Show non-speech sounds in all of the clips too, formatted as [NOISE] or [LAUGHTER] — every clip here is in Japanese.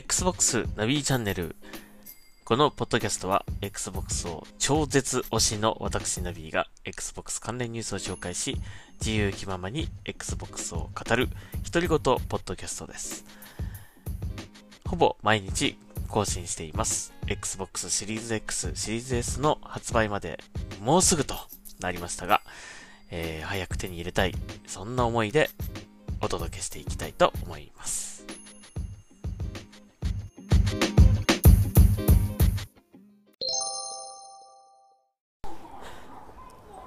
Xbox ナビチャンネル。このポッドキャストは Xbox を超絶推しの私ナビが Xbox 関連ニュースを紹介し、自由気ままに Xbox を語る独り言ポッドキャストです。ほぼ毎日更新しています。Xbox シリーズ X、シリーズ S の発売までもうすぐとなりましたが、えー、早く手に入れたい、そんな思いでお届けしていきたいと思います。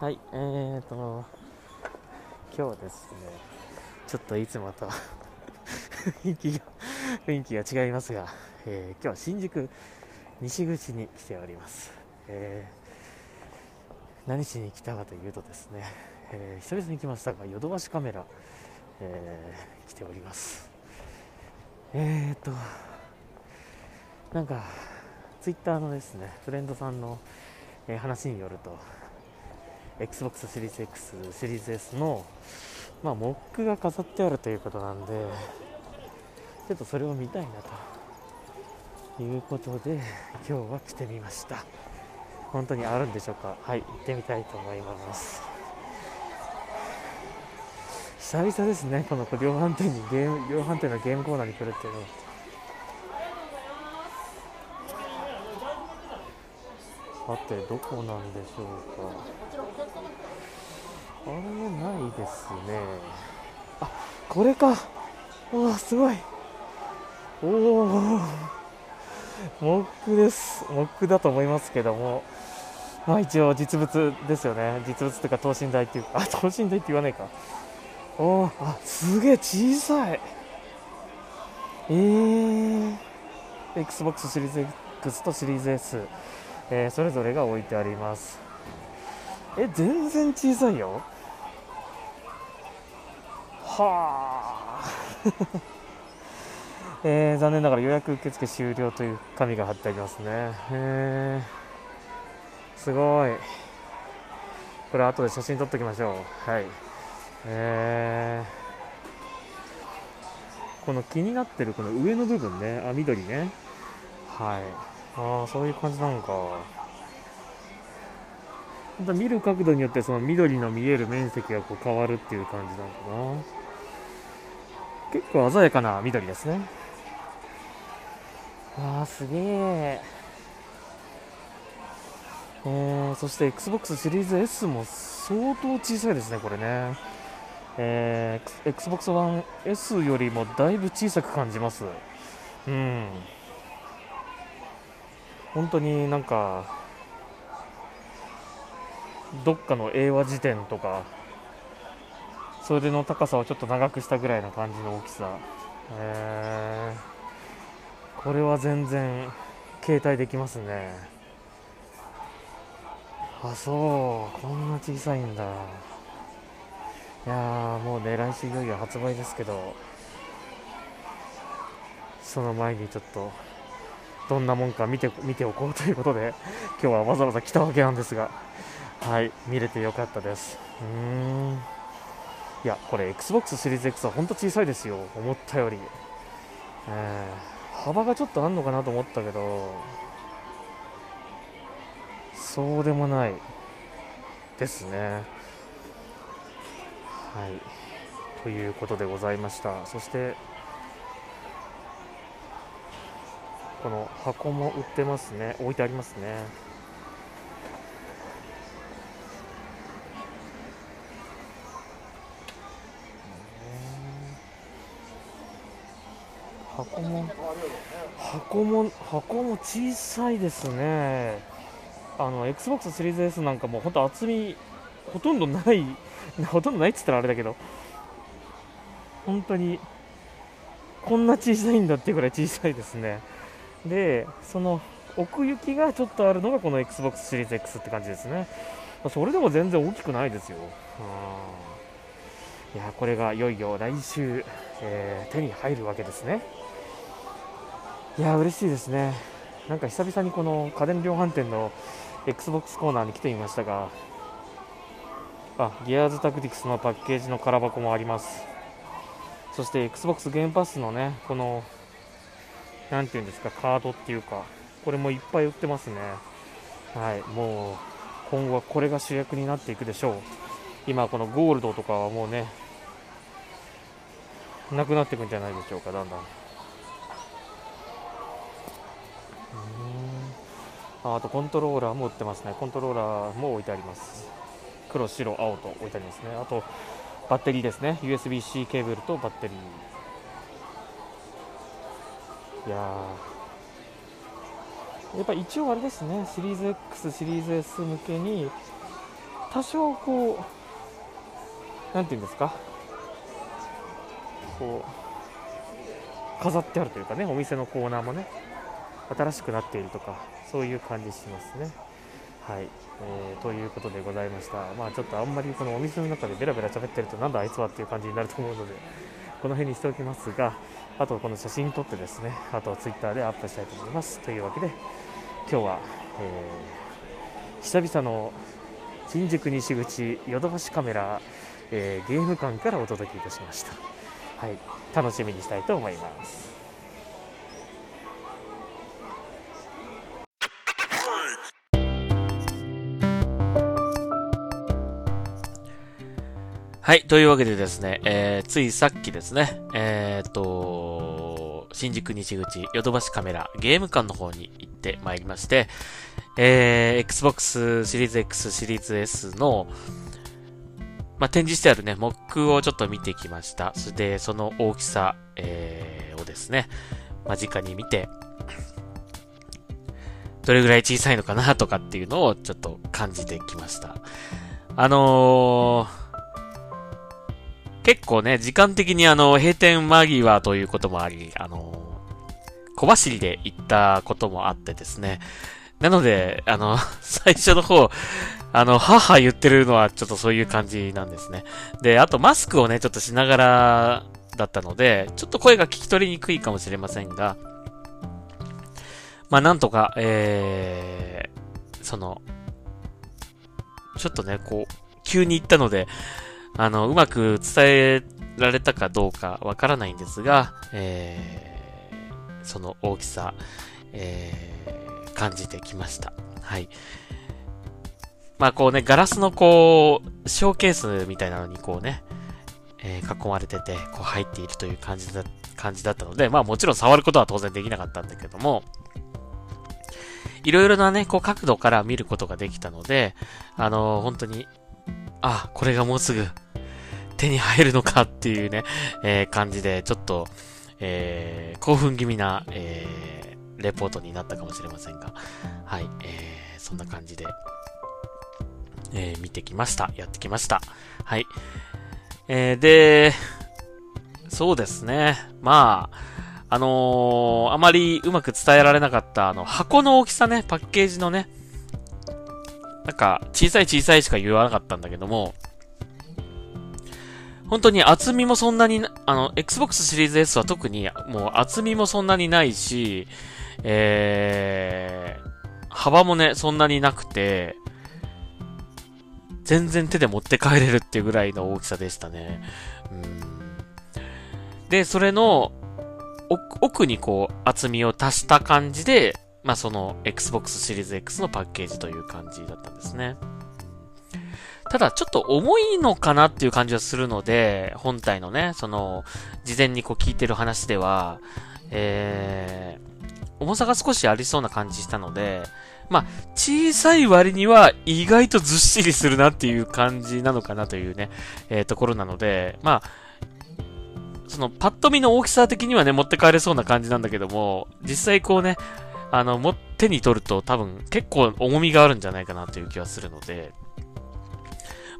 はい、えーと、今日ですね、ちょっといつもと [LAUGHS] 雰囲気が、雰囲気が違いますが、えー、今日は新宿西口に来ております。えー、何しに来たかというとですね、えー、久々に来ましたが、ヨドバシカメラ、えー、来ております。えーと、なんか、ツイッターのですね、フレンドさんの、え話によると、Xbox シリーズ X、シリーズ S の、まあ、モックが飾ってあるということなんで、ちょっとそれを見たいなということで、今日は来てみました。本当にあるんでしょうか？はい、行ってみたいと思います。久々ですね、この量販店にゲーム、量販店のゲームコーナーに来るっていうのは。さてどこなんでしょうか？あれないですね。あこれか。おおすごい。おおモックです。モックだと思いますけども。まあ一応実物ですよね。実物というか等身大っていうか。あ等身大って言わないか。おおあすげえ小さい。えー。XBOX シリーズ X とシリーズ S えー、それぞれが置いてあります。え全然小さいよ。はあ。[LAUGHS] えー、残念ながら予約受付終了という紙が貼ってありますね。へえすごい。これ後で写真撮っておきましょう。はい。えー、この気になってるこの上の部分ね。あ緑ね。はい。ああそういう感じなのか。見る角度によってその緑の見える面積がこう変わるっていう感じなのかな結構鮮やかな緑ですねああすげええー、そして XBOX シリーズ S も相当小さいですね、これね。えー、Xbox One S よりもだいぶ小さく感じます。うん。本当になんかどっかの英和辞典とかそれの高さをちょっと長くしたぐらいな感じの大きさ、えー、これは全然携帯できますね。あそう。こんな小さいんだ。いやもうね来週いよいよ発売ですけどその前にちょっとどんなもんか見て見ておこうということで今日はわざわざ来たわけなんですが。はい見れてよかったです。うん。いやこれ XBOX シリーズ X は本当小さいですよ。思ったより、えー、幅がちょっとあんのかなと思ったけど。そうでもないですね。はい。ということでございました。そしてこの箱も売ってますね。置いてありますね。も。箱も箱も小さいですね。あの XBOX シリーズ S なんかも本当厚みほとんどない [LAUGHS] ほとんどないって言ったらあれだけど。本当にこんな小さいんだっていうぐらい小さいですね。でその奥行きがちょっとあるのがこの XBOX シリーズ X って感じですね。それでも全然大きくないですよ。いやこれがいよいよ来週、えー、手に入るわけですね。いや嬉しいですねなんか久々にこの家電量販店の XBOX コーナーに来てみましたがあギアーズタクティクスのパッケージの空箱もありますそして XBOX ゲームパスのねこのなんていうんですか、カードっていうか、これもいっぱい売ってますね。はい、もう、今後はこれが主役になっていくでしょう。今、このゴールドとかはもうね、なくなっていくんじゃないでしょうか、だんだん。ああとコントローラーも売ってますね。コントローラーも置いてあります。黒、白、青と置いてありますね。あと、バッテリーですね。USB-C ケーブルとバッテリー。いややっぱ一応あれですね。シリーズ X、シリーズ S 向けに、多少こう、なんていうんですか。こう、飾ってあるというかね、お店のコーナーもね、新しくなっているとか、そういう感じしますね。はい、えー、ということでございました。まあちょっとあんまりこのお店の中でベラベラ喋ってるとなんだあいつはっていう感じになると思うので、この辺にしておきますが、あとこの写真撮ってですね、あと Twitter でアップしたいと思います。というわけで、今日は、えー、久々の新宿西口ヨドバシカメラ、えー、ゲーム館からお届けいたしました。はい、楽しみにしたいと思います。はい。というわけでですね、えー、ついさっきですね、えー、っと、新宿西口ヨドバシカメラゲーム館の方に行ってまいりまして、えー、Xbox シリーズ X シリーズ S の、まあ、展示してあるね、モックをちょっと見てきました。それで、その大きさ、えー、をですね、間近に見て、どれぐらい小さいのかなとかっていうのをちょっと感じてきました。あのー、結構ね、時間的にあの、閉店間際ということもあり、あの、小走りで行ったこともあってですね。なので、あの、[LAUGHS] 最初の方、あの、母言ってるのはちょっとそういう感じなんですね。で、あとマスクをね、ちょっとしながらだったので、ちょっと声が聞き取りにくいかもしれませんが、まあなんとか、えー、その、ちょっとね、こう、急に行ったので、あの、うまく伝えられたかどうかわからないんですが、えー、その大きさ、えー、感じてきました。はい。まあこうね、ガラスのこう、ショーケースみたいなのにこうね、えー、囲まれてて、こう入っているという感じだ、感じだったので、まあもちろん触ることは当然できなかったんだけども、いろいろなね、こう角度から見ることができたので、あのー、本当に、あ、これがもうすぐ手に入るのかっていうね、えー、感じで、ちょっと、えー、興奮気味な、えー、レポートになったかもしれませんが、はい、えー、そんな感じで、えー、見てきました。やってきました。はい。えー、で、そうですね。まあ、あのー、あまりうまく伝えられなかった、あの、箱の大きさね、パッケージのね、なんか、小さい小さいしか言わなかったんだけども、本当に厚みもそんなに、あの、Xbox シリーズ S は特にもう厚みもそんなにないし、えー、幅もね、そんなになくて、全然手で持って帰れるっていうぐらいの大きさでしたね。うん。で、それの、奥にこう、厚みを足した感じで、まあ、その Xbox シリーズ X のパッケージという感じだったんですね。ただ、ちょっと重いのかなっていう感じはするので、本体のね、その、事前にこう聞いてる話では、えー、重さが少しありそうな感じしたので、まあ、小さい割には意外とずっしりするなっていう感じなのかなというね、えー、ところなので、まあ、その、パッと見の大きさ的にはね、持って帰れそうな感じなんだけども、実際こうね、あの、も、手に取ると多分結構重みがあるんじゃないかなという気はするので、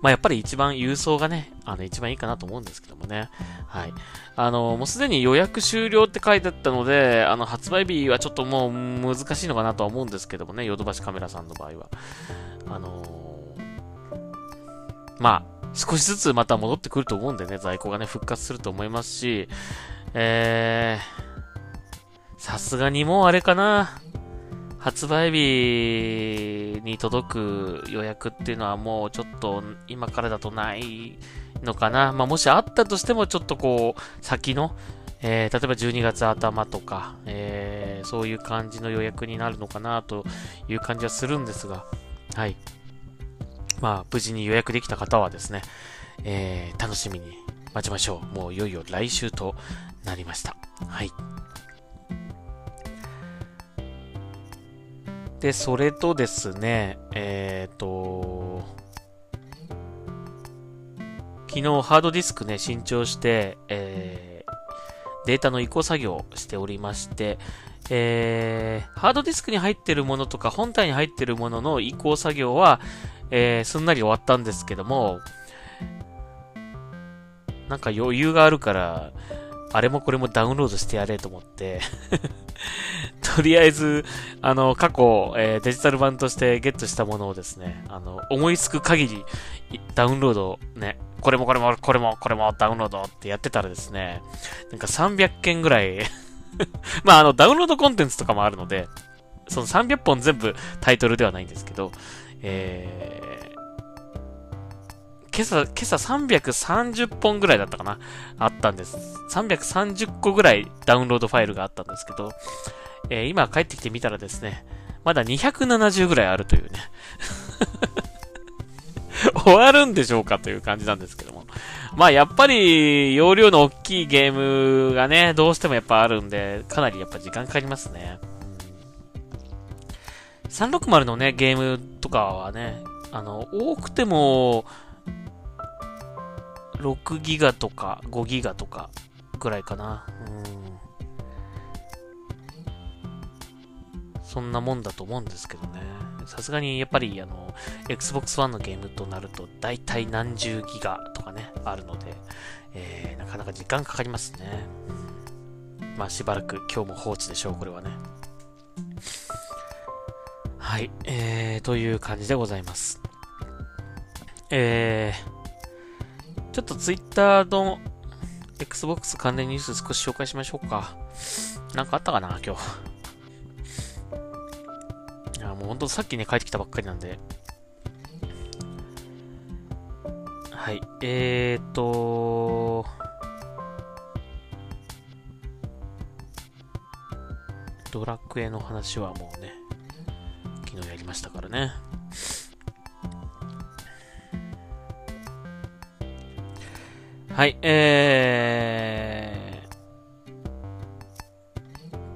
まあ、やっぱり一番郵送がね、あの、一番いいかなと思うんですけどもね。はい。あの、もうすでに予約終了って書いてあったので、あの、発売日はちょっともう難しいのかなとは思うんですけどもね、ヨドバシカメラさんの場合は。あのー、まあ、少しずつまた戻ってくると思うんでね、在庫がね、復活すると思いますし、えー、さすがにもうあれかな。発売日に届く予約っていうのはもうちょっと今からだとないのかな。まあ、もしあったとしてもちょっとこう、先の、えー、例えば12月頭とか、えー、そういう感じの予約になるのかなという感じはするんですが、はい。まあ、無事に予約できた方はですね、えー、楽しみに待ちましょう。もういよいよ来週となりました。はい。で、それとですね、えっ、ー、と、昨日ハードディスクね、新調して、えーデータの移行作業しておりまして、えー、ハードディスクに入ってるものとか本体に入ってるものの移行作業は、えー、すんなり終わったんですけども、なんか余裕があるから、あれもこれもダウンロードしてやれと思って。[LAUGHS] とりあえず、あの、過去、えー、デジタル版としてゲットしたものをですね、あの、思いつく限り、ダウンロードね、これもこれもこれもこれもダウンロードってやってたらですね、なんか300件ぐらい [LAUGHS] まああのダウンロードコンテンツとかもあるので、その300本全部タイトルではないんですけど、えー、今朝、今朝330本ぐらいだったかな？あったんです。330個ぐらいダウンロードファイルがあったんですけど、えー、今帰ってきてみたらですね、まだ270ぐらいあるというね [LAUGHS] 終わるんでしょうかという感じなんですけども。まあやっぱり容量の大きいゲームがね、どうしてもやっぱあるんで、かなりやっぱ時間かかりますね。360のね、ゲームとかはね、あの、多くても、6ギガとか5ギガとかぐらいかな。うんそんなもんだと思うんですけどね。さすがにやっぱりあの、Xbox One のゲームとなると、大体何十ギガとかね、あるので、えー、なかなか時間かかりますね。まあしばらく今日も放置でしょう、これはね。はい、えー、という感じでございます。えー、ちょっと Twitter の Xbox 関連ニュース少し紹介しましょうか。なんかあったかな、今日。いやもう本当さっきね、帰ってきたばっかりなんで。はい。えーとドラクエの話はもうね、昨日やりましたからね。はい、え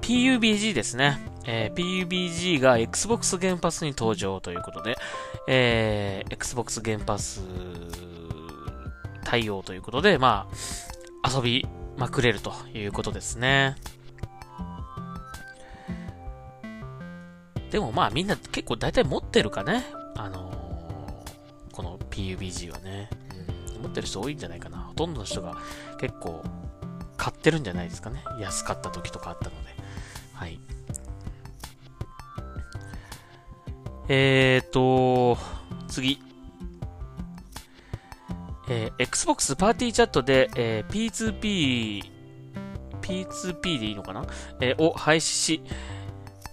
ー、PUBG ですね。えー、PUBG が Xbox ゲームパスに登場ということで、えー、Xbox ゲームパス対応ということで、まあ、遊びまくれるということですね。でもまあみんな結構大体持ってるかね。あのー、この PUBG はね、うん。持ってる人多いんじゃないかな。とんどの人が結構買ってるんじゃないですかね。安かった時とかあったので。はい。えーと、次。えー、Xbox パーティーチャットで、えー、P2P、P2P でいいのかな、えー、を廃止し、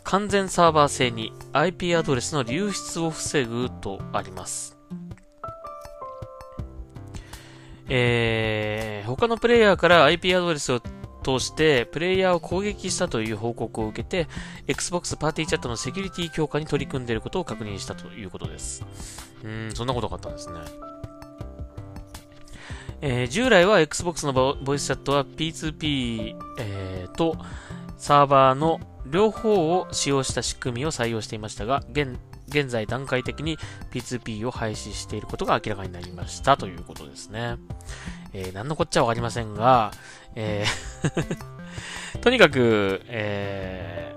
完全サーバー製に IP アドレスの流出を防ぐとあります。えー、他のプレイヤーから IP アドレスを通してプレイヤーを攻撃したという報告を受けて、Xbox パーティーチャットのセキュリティ強化に取り組んでいることを確認したということです。うん、そんなことがあったんですね。えー、従来は Xbox のボイスチャットは P2P、えー、とサーバーの両方を使用した仕組みを採用していましたが、現現在段階的に P2P を廃止していることが明らかになりましたということですね。えー、何のこっちゃわかりませんが、えー [LAUGHS] とにかく、え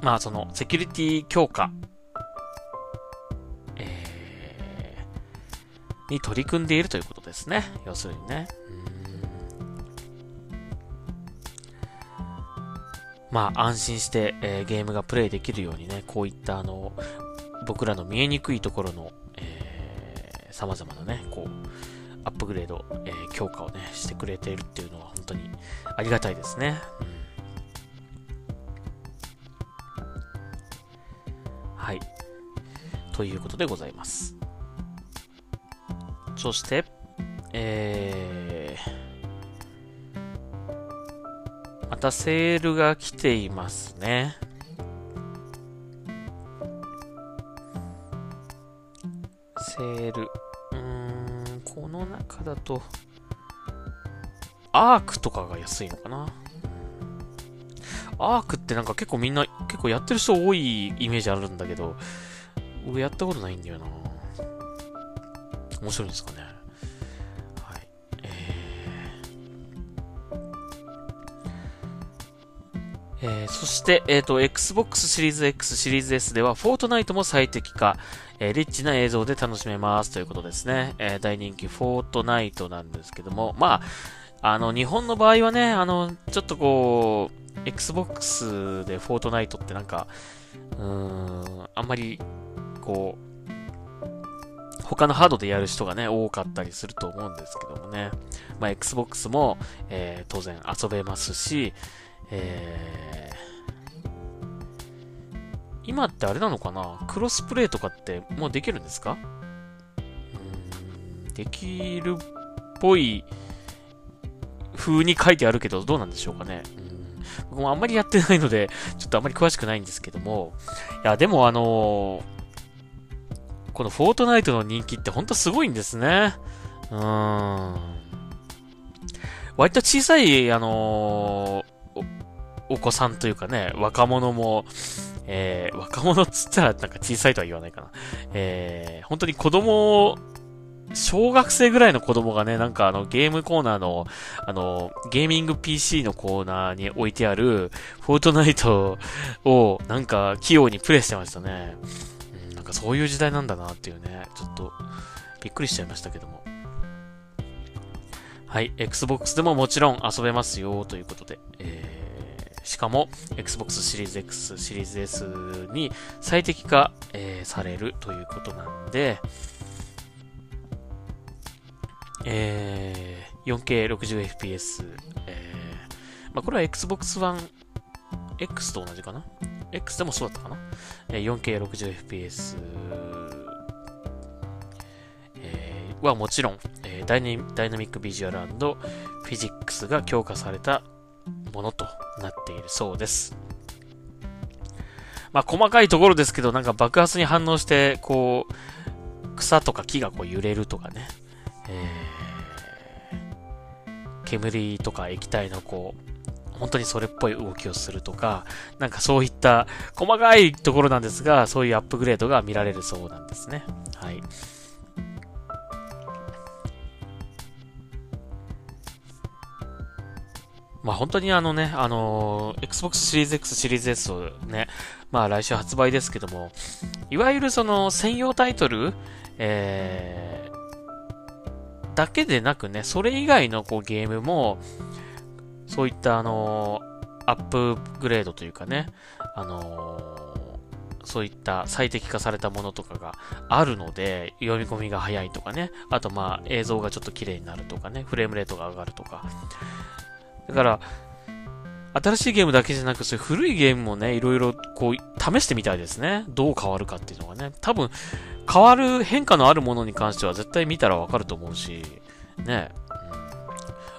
ー、まあその、セキュリティ強化、えー、に取り組んでいるということですね。要するにね。うんまあ安心して、えー、ゲームがプレイできるようにね、こういったあの、僕らの見えにくいところの、えー、様々なね、こう、アップグレード、えー、強化をね、してくれているっていうのは本当にありがたいですね。はい。ということでございます。そして、えー、またセールが来ていますね。セール。うーん、この中だと、アークとかが安いのかな？アークってなんか結構みんな、結構やってる人多いイメージあるんだけど、僕やったことないんだよな面白いんですかね？えー、そして、えっ、ー、と、Xbox シリーズ X、シリーズ S では、フォートナイトも最適化、えー、リッチな映像で楽しめますということですね。え、大人気フォートナイトなんですけども、まあ、あの、日本の場合はね、あの、ちょっとこう、Xbox でフォートナイトってなんか、うーん、あんまり、こう、他のハードでやる人がね、多かったりすると思うんですけどもね。まあ、Xbox も、えー、当然遊べますし、えー、今ってあれなのかな？クロスプレイとかってもうできるんですか？うん、できるっぽい風に書いてあるけど、どうなんでしょうかね。うん僕もあんまりやってないので、ちょっとあんまり詳しくないんですけども、いや、でもあのー、このフォートナイトの人気ってほんとすごいんですね。うーん。割と小さい、あのー、お、子さんというかね、若者も、えー、若者っつったらなんか小さいとは言わないかな。えー、本当に子供小学生ぐらいの子供がね、なんかあのゲームコーナーの、あの、ゲーミング PC のコーナーに置いてある、フォートナイトをなんか器用にプレイしてましたね。うん、なんかそういう時代なんだなっていうね、ちょっとびっくりしちゃいましたけども。はい、Xbox でももちろん遊べますよということで、えー、しかも Xbox シリーズ X、シリーズ S に最適化、えー、されるということなんで、えー、4K60fps、えー、まあ、これは Xbox One X と同じかな ?X でもそうだったかな、えー、?4K60fps、えー、はもちろん、えーダイ、ダイナミックビジュアルフィジックスが強化されたものとなっているそうです。まあ、細かいところですけど、なんか爆発に反応して、こう、草とか木がこう揺れるとかね。えー煙とか液体のこう、本当にそれっぽい動きをするとか、なんかそういった細かいところなんですが、そういうアップグレードが見られるそうなんですね。はい。まあ本当にあのね、あのー、Xbox シリーズ X シリーズ S をね、まあ来週発売ですけども、いわゆるその専用タイトル、えだけでなくね、それ以外のこうゲームも、そういったあのー、アップグレードというかね、あのー、そういった最適化されたものとかがあるので、読み込みが早いとかね、あとまあ映像がちょっと綺麗になるとかね、フレームレートが上がるとか。だから、新しいゲームだけじゃなく、そういう古いゲームもね、いろいろこう、試してみたいですね。どう変わるかっていうのがね。多分、変わる、変化のあるものに関しては絶対見たらわかると思うし、ね、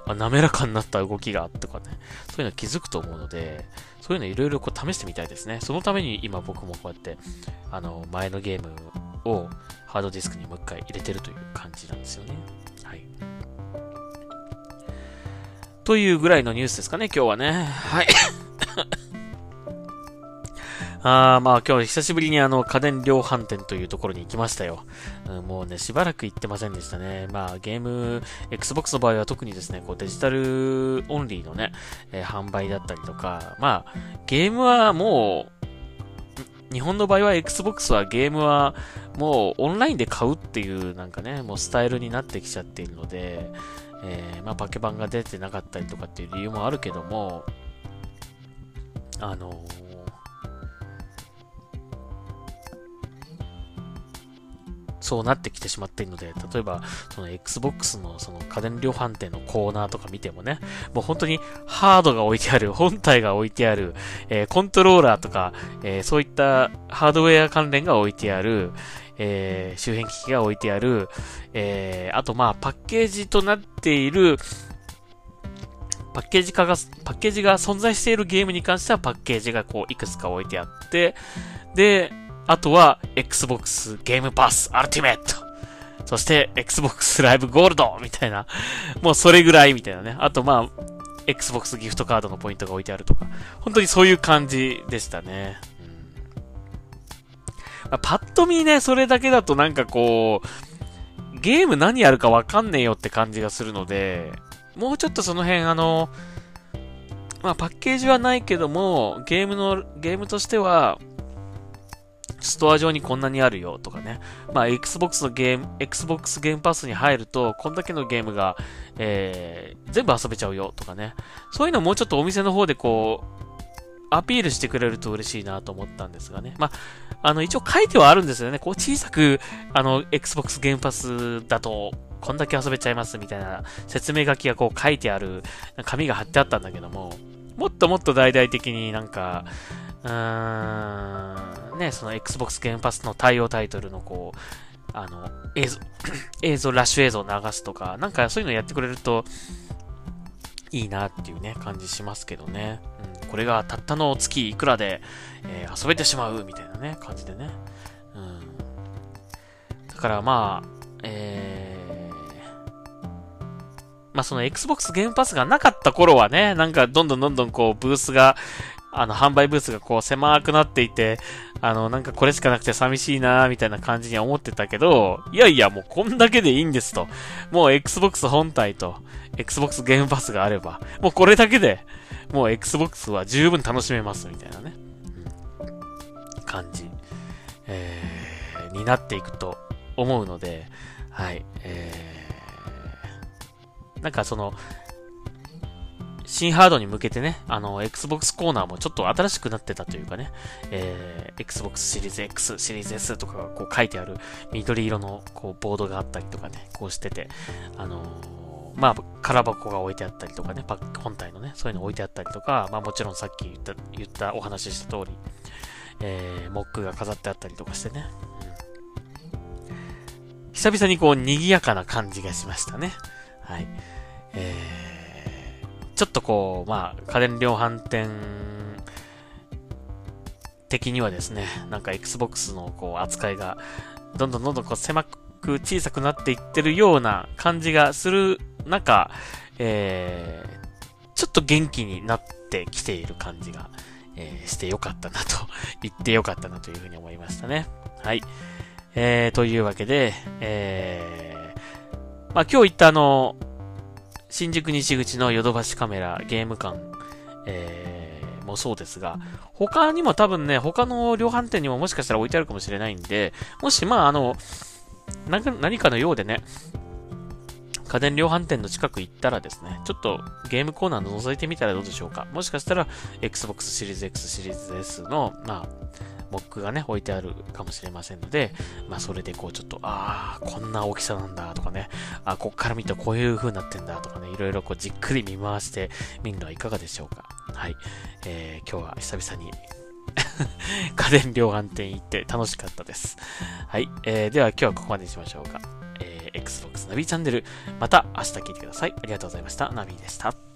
うん、あ、滑らかになった動きがとかね、そういうの気づくと思うので、そういうのいろいろこう試してみたいですね。そのために今僕もこうやって、あの、前のゲームをハードディスクにもう一回入れてるという感じなんですよね。はい。というぐらいのニュースですかね、今日はね。はい。[COUGHS] あーまあ今日久しぶりにあの家電量販店というところに行きましたよ。うん、もうね、しばらく行ってませんでしたね。まあゲーム、Xbox の場合は特にですね、こうデジタルオンリーのね、えー、販売だったりとか、まあゲームはもう、日本の場合は Xbox はゲームはもうオンラインで買うっていうなんかね、もうスタイルになってきちゃっているので、えー、まあ、パケ版が出てなかったりとかっていう理由もあるけども、あのー、そうなってきてしまっているので、例えば、その Xbox のその家電量販店のコーナーとか見てもね、もう本当にハードが置いてある、本体が置いてある、えー、コントローラーとか、えー、そういったハードウェア関連が置いてある、えー、周辺機器が置いてある、えー、あとまあパッケージとなっている、パッケージ化が、パッケージが存在しているゲームに関してはパッケージがこういくつか置いてあって、で、あとは Xbox ゲームパスアルティメット。そして Xbox ライブゴールドみたいな。もうそれぐらいみたいなね。あとまあ、Xbox ギフトカードのポイントが置いてあるとか。本当にそういう感じでしたね。あ、パッと見ね、それだけだとなんかこう、ゲーム何やるかわかんねえよって感じがするので、もうちょっとその辺あの、まあパッケージはないけども、ゲームの、ゲームとしては、ストア上にこんなにあるよとかね。まあ、Xbox のゲーム、Xbox ゲームパスに入ると、こんだけのゲームが、えー、全部遊べちゃうよとかね。そういうのもうちょっとお店の方でこう、アピールしてくれると嬉しいなと思ったんですがね。まあ、あの、一応書いてはあるんですよね。こう小さく、あの、Xbox ゲームパスだと、こんだけ遊べちゃいますみたいな説明書きがこう書いてある紙が貼ってあったんだけども、もっともっと大々的になんか、うーん、ね、その Xbox ゲームパスの対応タイトルのこう、あの、映像、[CLEARS THROAT] 映像、ラッシュ映像を流すとか、なんかそういうのやってくれると、いいなっていうね、感じしますけどね。うん、これがたったの月いくらで、えー、遊べてしまうみたいなね、感じでね。うん。だからまあ、えー、まあその Xbox ゲームパスがなかった頃はね、なんかどんどんどんどんこうブースがあの、販売ブースがこう狭くなっていて、あの、なんかこれしかなくて寂しいなみたいな感じには思ってたけど、いやいや、もうこんだけでいいんですと。もう Xbox 本体と Xbox ゲームパスがあれば、もうこれだけで、もう Xbox は十分楽しめますみたいなね、うん、感じ、えー、になっていくと思うので、はい、えー、なんかその、新ハードに向けてね、あの、Xbox コーナーもちょっと新しくなってたというかね、えー、Xbox シリーズ X、シリーズ S とかがこう書いてある緑色のこうボードがあったりとかね、こうしてて、あのー、まあ、空箱が置いてあったりとかね、パック本体のね、そういうの置いてあったりとか、まあもちろんさっき言った、言ったお話しした通り、えー、モックが飾ってあったりとかしてね、うん、久々にこう賑やかな感じがしましたね。はい。えーちょっとこう、まあ、家電量販店的にはですね、なんか Xbox のこう扱いが、どんどんどんどんこう狭く小さくなっていってるような感じがする中、えー、ちょっと元気になってきている感じが、えー、してよかったなと、[LAUGHS] 言ってよかったなというふうに思いましたね。はい。えー、というわけで、えー、まあ今日言ったあの、新宿西口のヨドバシカメラゲーム館、えー、もそうですが、他にも多分ね、他の量販店にももしかしたら置いてあるかもしれないんで、もしまああの、何かのようでね、家電量販店の近く行ったらですね、ちょっとゲームコーナーの覗いてみたらどうでしょうか。もしかしたら、Xbox シリーズ X シリーズ S の、まあ、モックがね、置いてあるかもしれませんので、まあそれでこうちょっと、ああ、こんな大きさなんだとかね、あこっから見るとこういう風になってんだとかね、いろいろこうじっくり見回してみるのはいかがでしょうか。はい。えー、今日は久々に [LAUGHS] 家電量販店行って楽しかったです。はい。えー、では今日はここまでにしましょうか。Xbox ナビチャンネル、また明日聞いてください。ありがとうございました。ナビでした。